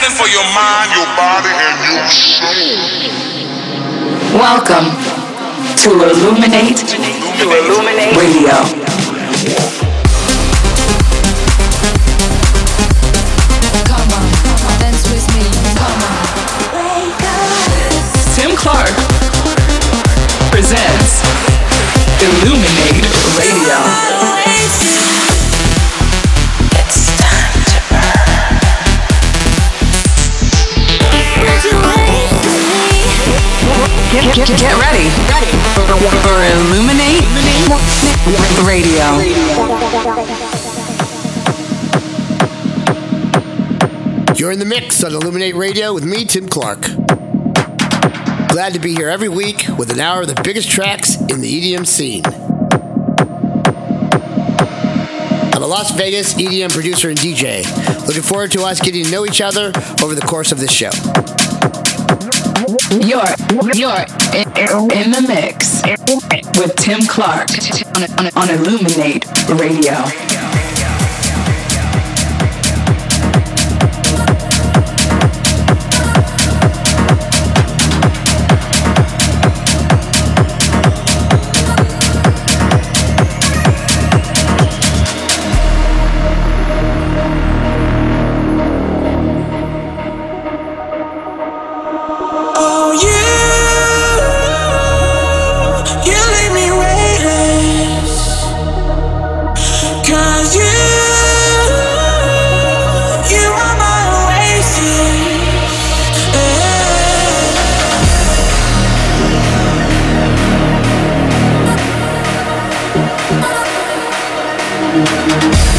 something for your mind, your body, and your soul. Welcome to Illuminate, to Illuminate Radio. Come on, dance with me. Come on. Tim Clark presents Illuminate Radio. Radio. You're in the mix on Illuminate Radio with me, Tim Clark. Glad to be here every week with an hour of the biggest tracks in the EDM scene. I'm a Las Vegas EDM producer and DJ. Looking forward to us getting to know each other over the course of this show. You're, you're in, the mix with Tim Clark on Illuminate Radio. Thank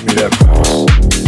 give me that.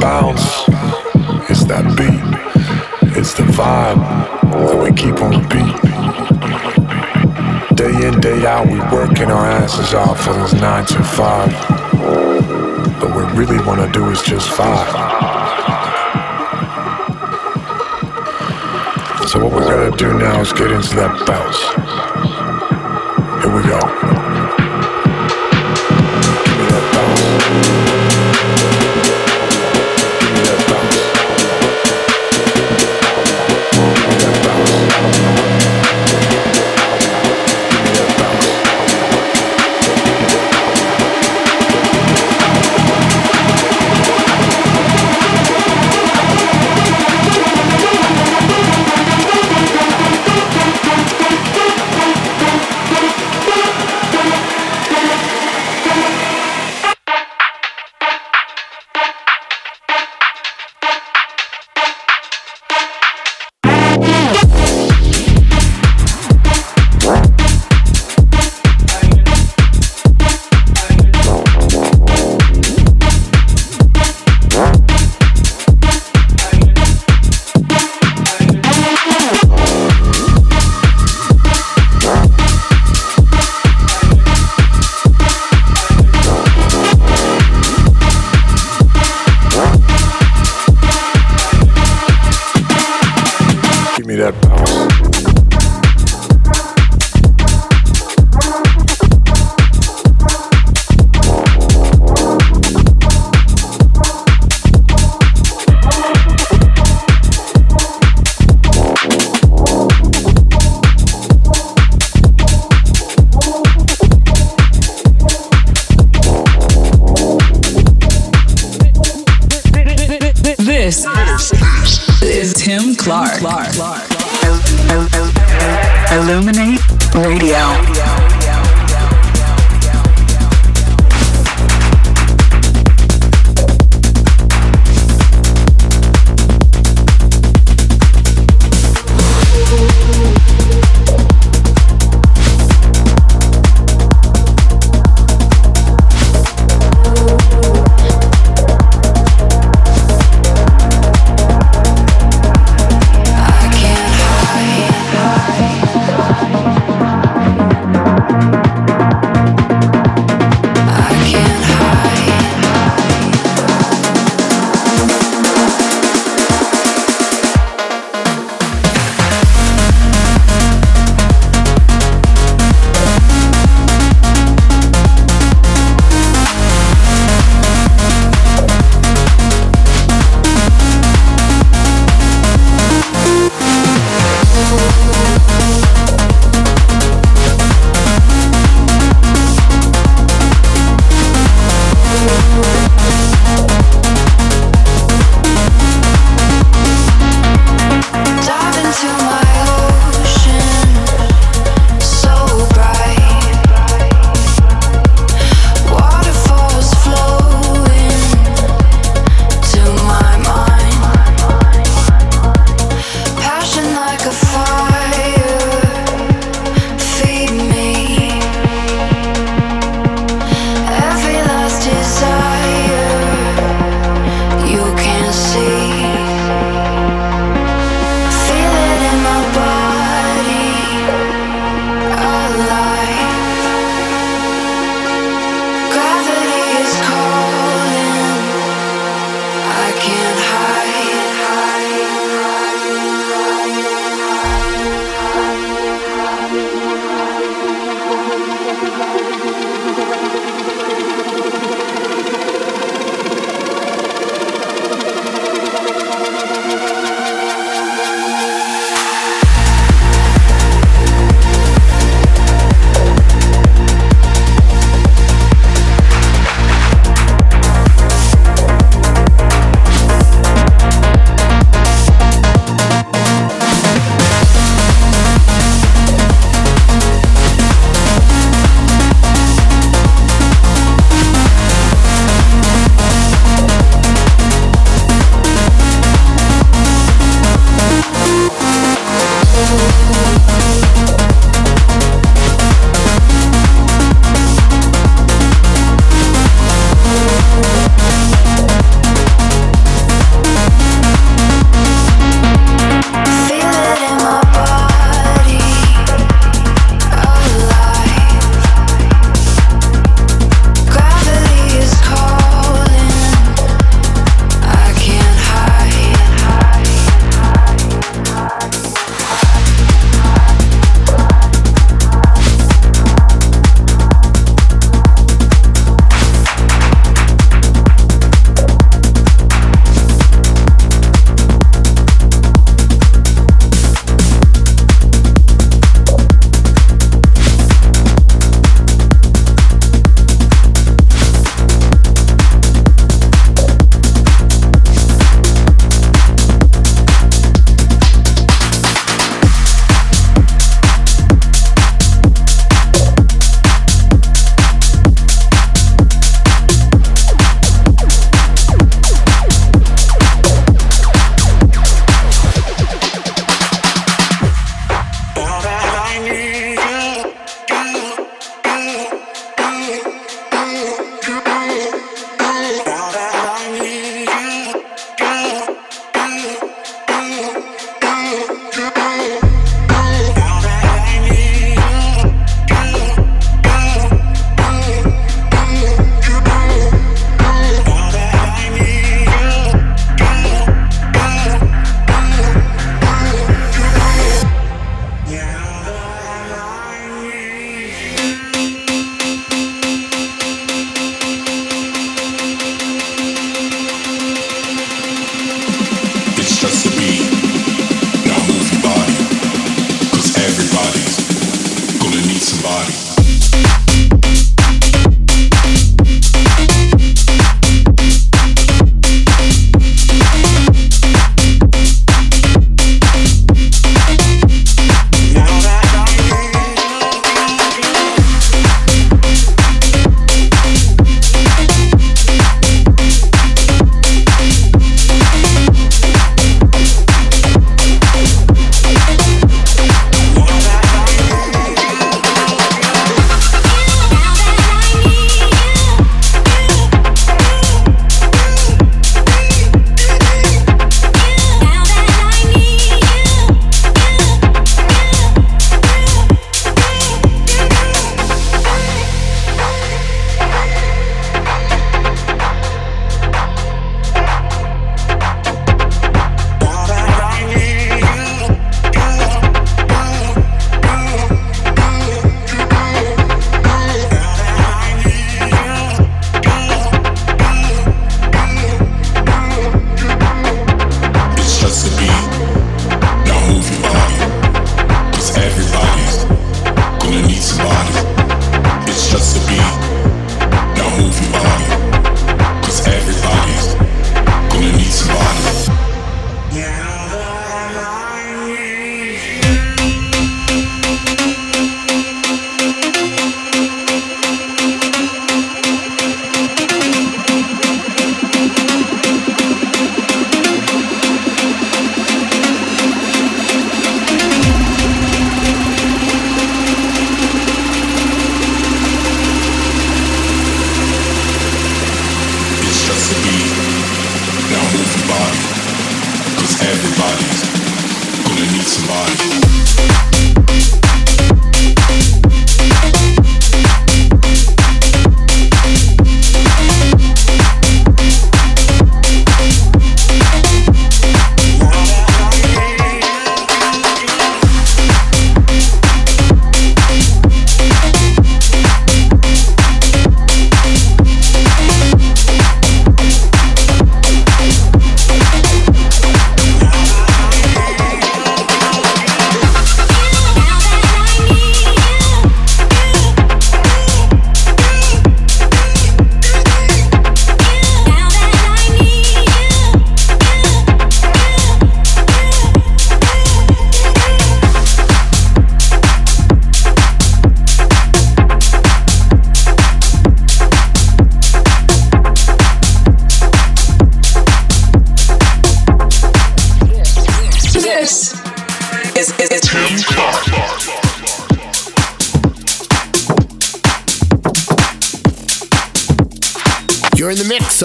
Bounce, it's that beat, it's the vibe that we keep on repeat. Day in, day out, we working our asses off for this nine to five. But what we really wanna do is just vibe. So what we're gonna do now is get into that bounce. Here we go.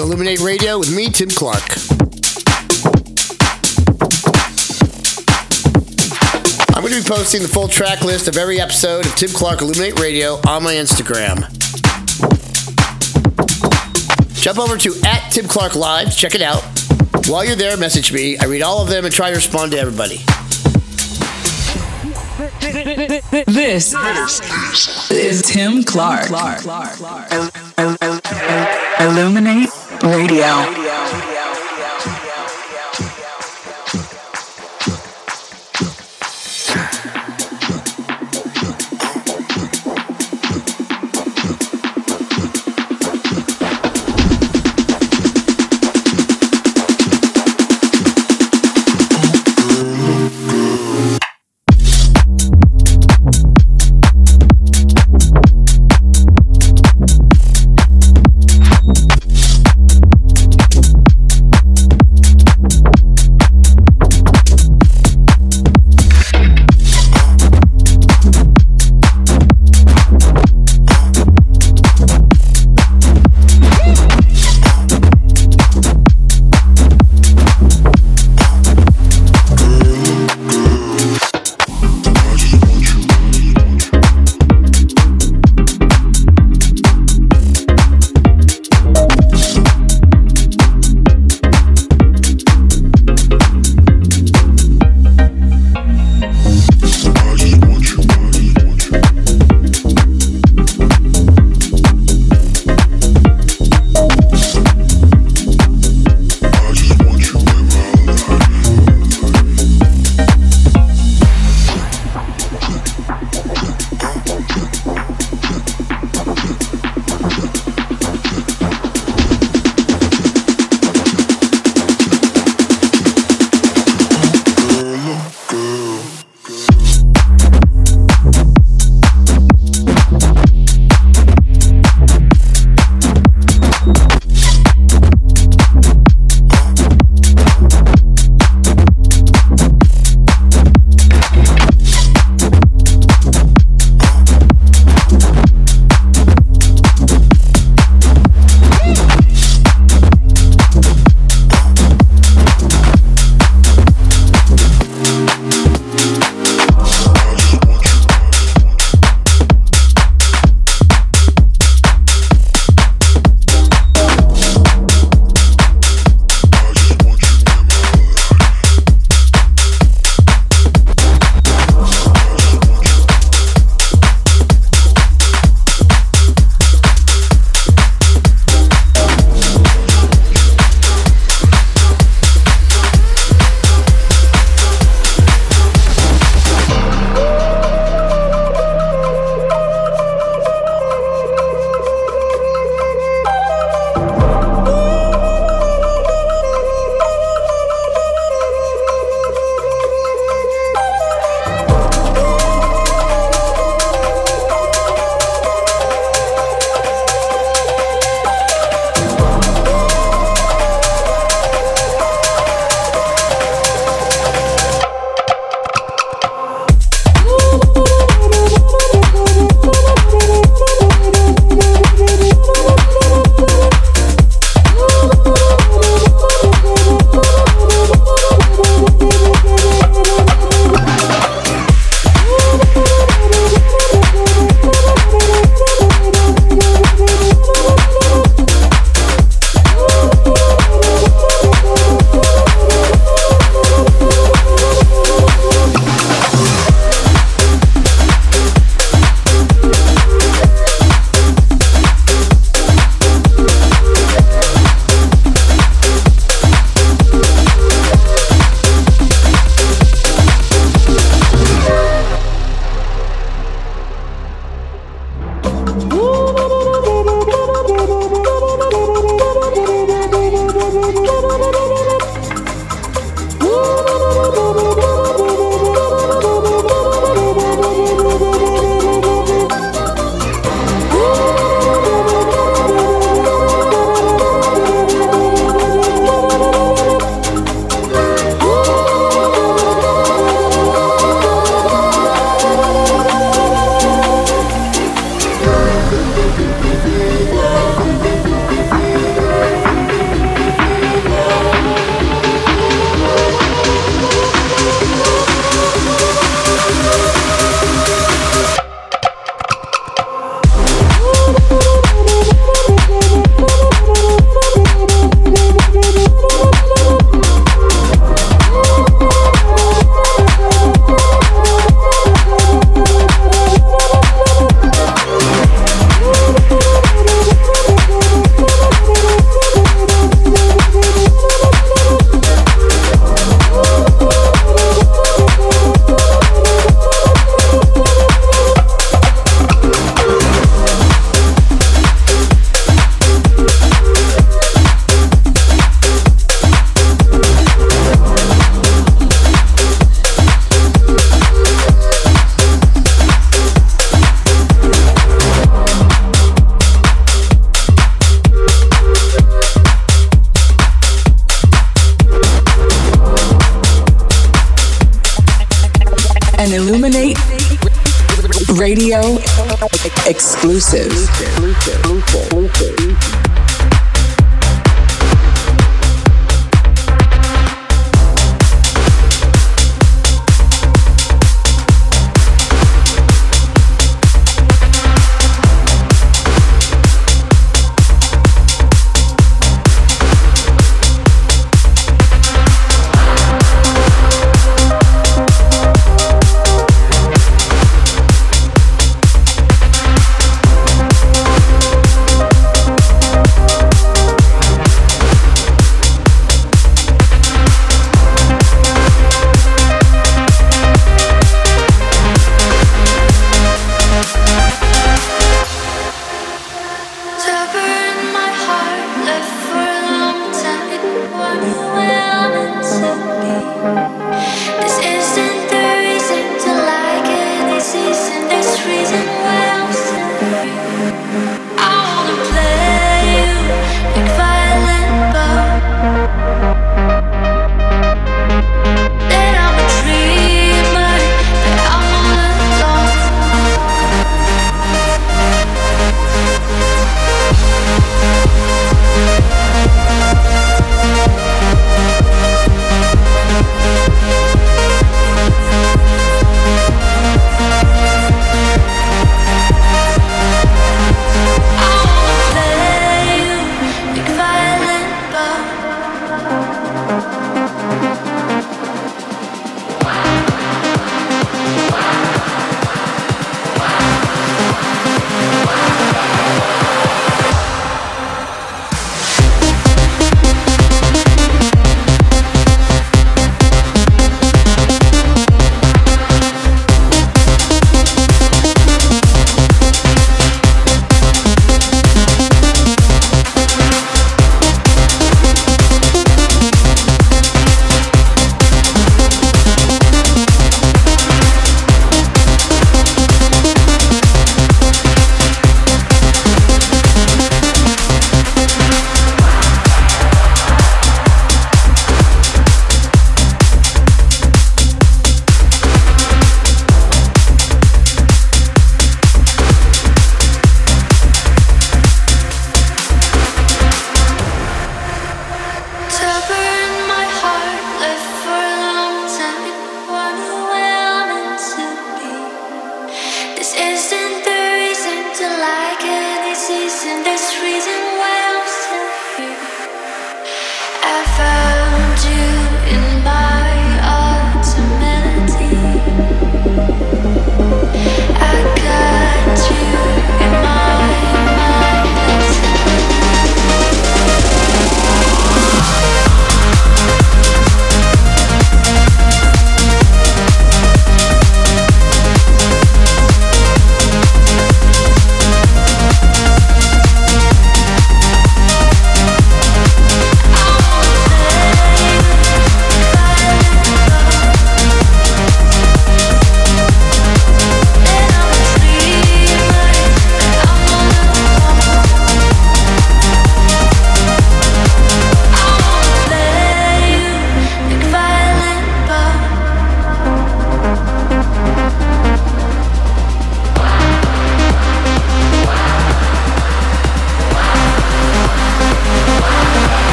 On Illuminate Radio with me, Tim Clark. I'm going to be posting the full track list of every episode of Tim Clark Illuminate Radio on my Instagram. Jump over to at Tim Clark Live, check it out. While you're there, message me. I read all of them and try to respond to everybody. this is Tim Clark. Il- il- il- il- Illuminate Radio.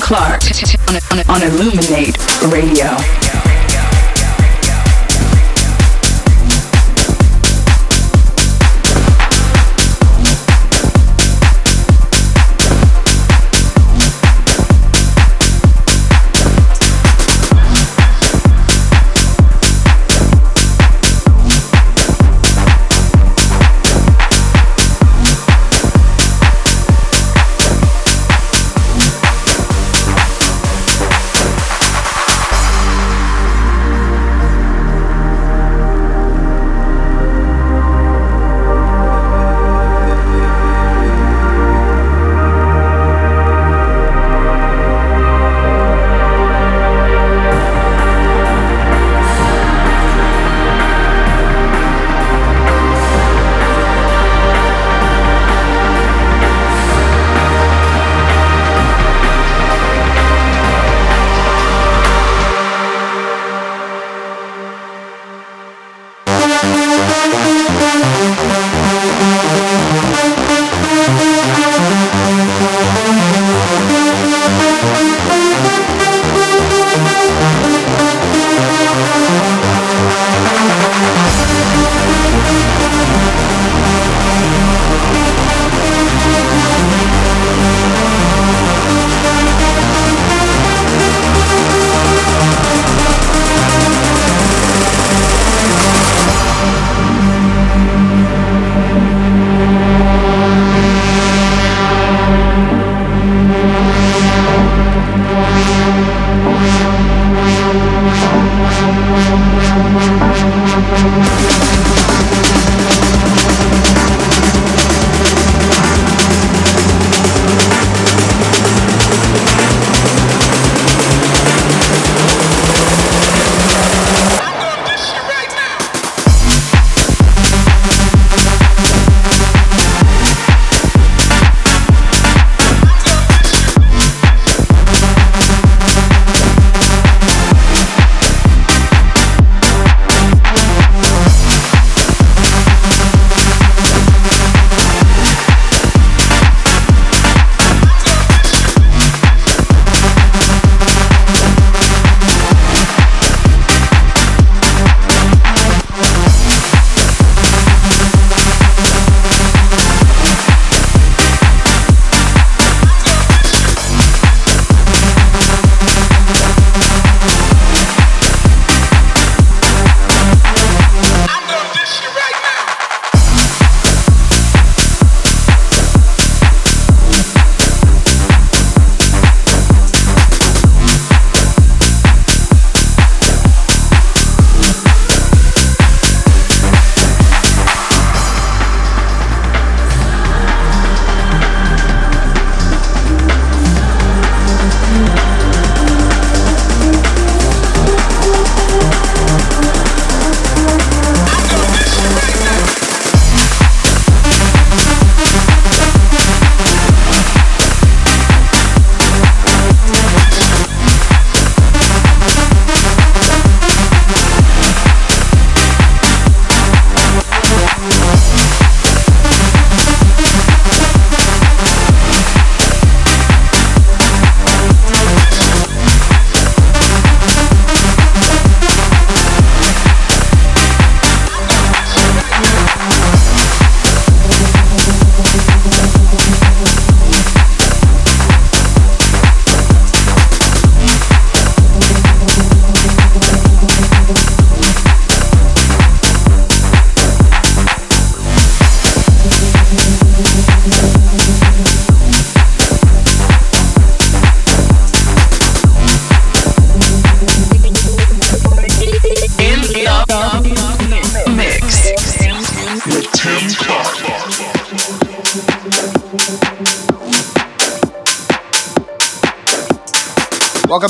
Clark on Illuminate Radio.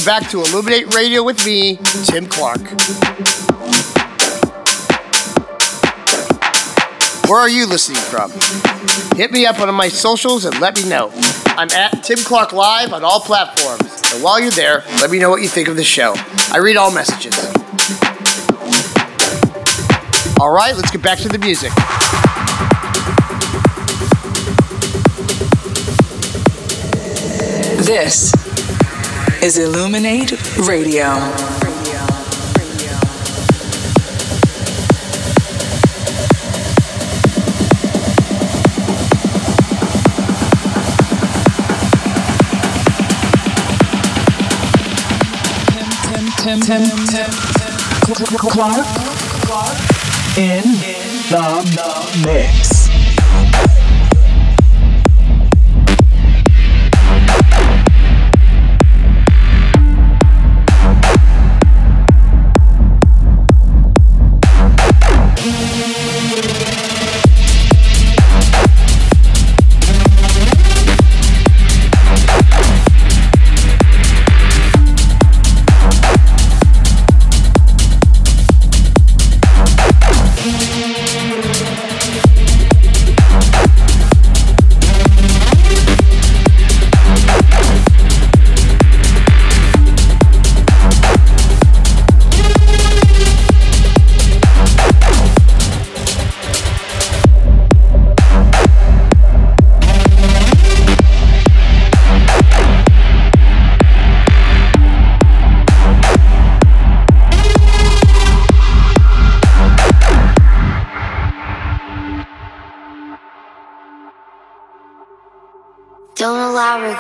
Back to ILLUMIN8 Radio with me, Tim Clark. Where are you listening from? Hit me up on my socials and let me know. I'm at Tim Clark Live on all platforms. And while you're there, let me know what you think of the show. I read all messages. All right, let's get back to the music. This is ILLUMIN8 Radio. Tim, Tim, Tim, Clark in the mix.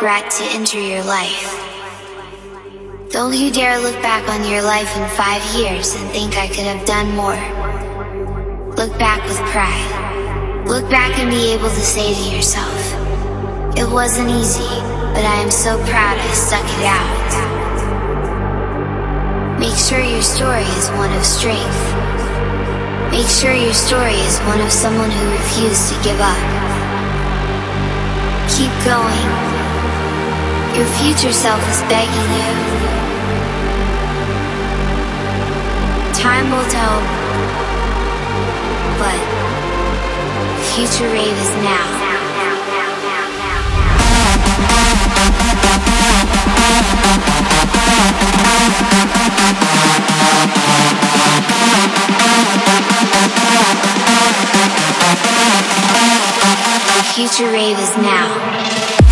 To enter your life. Don't you dare look back on your life in five years and think I could have done more. Look back with pride. Look back and be able to say to yourself, it wasn't easy, but I am so proud I stuck it out. Make sure your story is one of strength. Make sure your story is one of someone who refused to give up. Keep going. Your future self is begging you. Time will tell. But future rave is now. Future rave is now.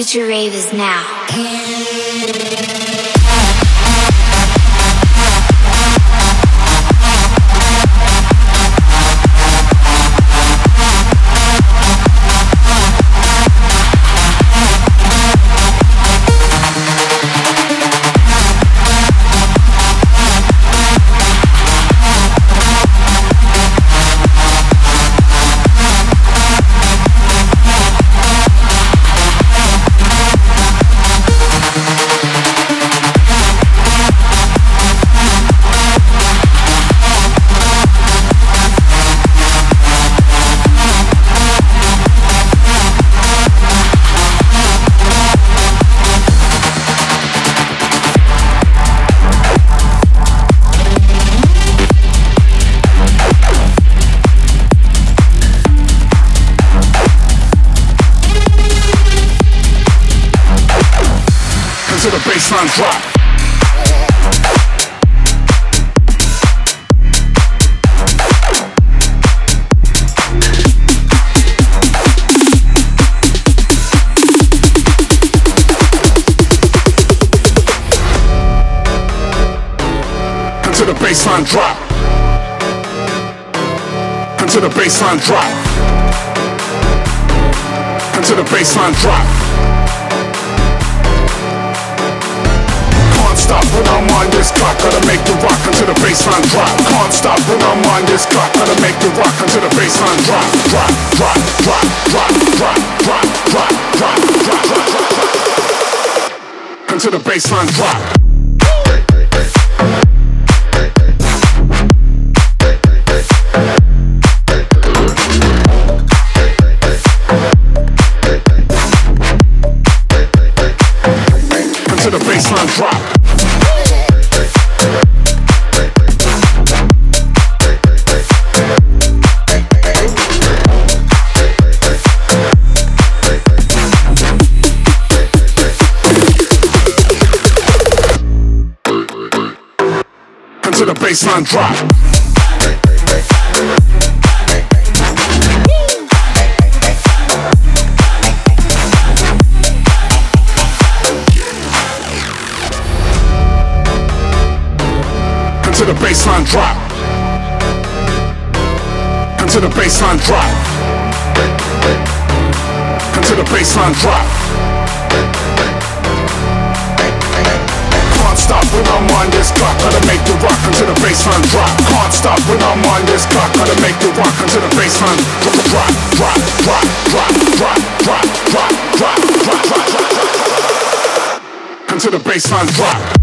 Future Rave is now. Until the bassline drop. Until the bassline drop. Until the bassline drop. Stop when I'm on this clock. Gotta make the rock until the bassline drop. Can't stop when I'm on this clock. Gotta make the rock until the bassline drop. Drop, drop, drop, drop, drop, drop, drop, drop, drop, drop, drop. Until the bassline drop. Drop. Baseline drop. Until the bassline drop. Until the bassline drop. Until the bassline drop. On this clock. Gotta make the rock until the bassline drop. Can't stop when I'm on this clock. Gotta make the rock until the bassline drop, drop, drop, drop, drop, drop, drop, drop, drop, drop, drop, drop. Until the bassline drop.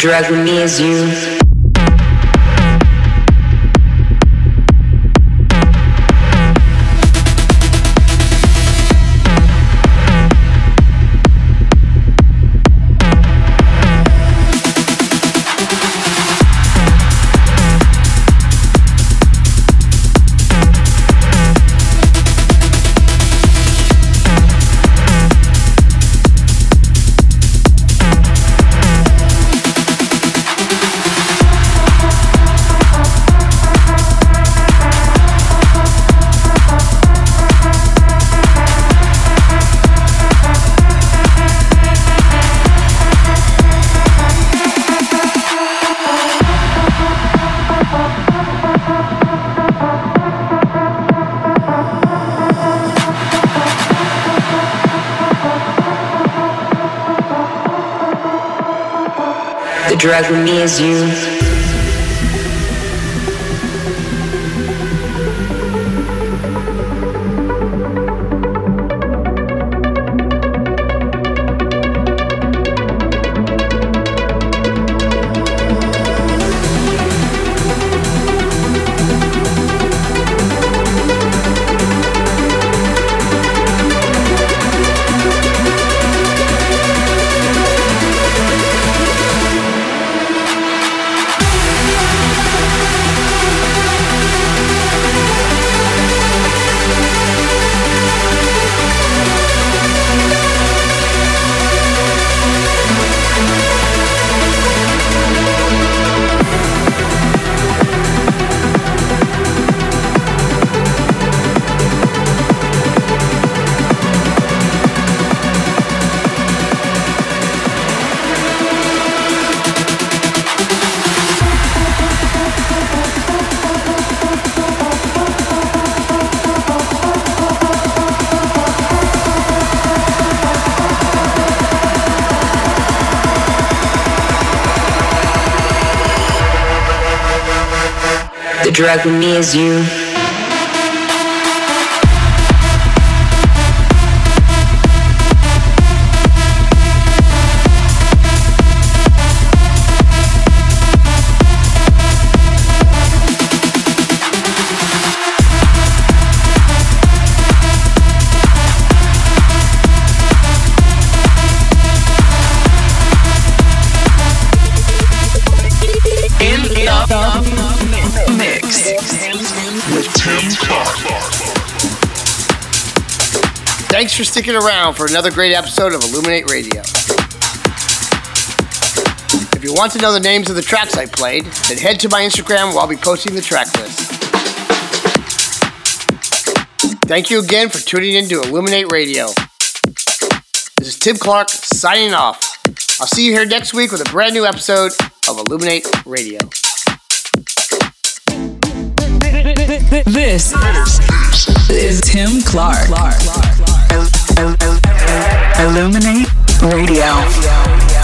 Drug with me is you. Drug me as you. Drug me is you. Sticking around for another great episode of ILLUMIN8 Radio. If you want to know the names of the tracks I played, then head to my Instagram where I'll be posting the track list. Thank you again for tuning in to ILLUMIN8 Radio. This is Tim Clark signing off. I'll see you here next week with a brand new episode of ILLUMIN8 Radio. This is Tim Clark. ILLUMIN8 Radio.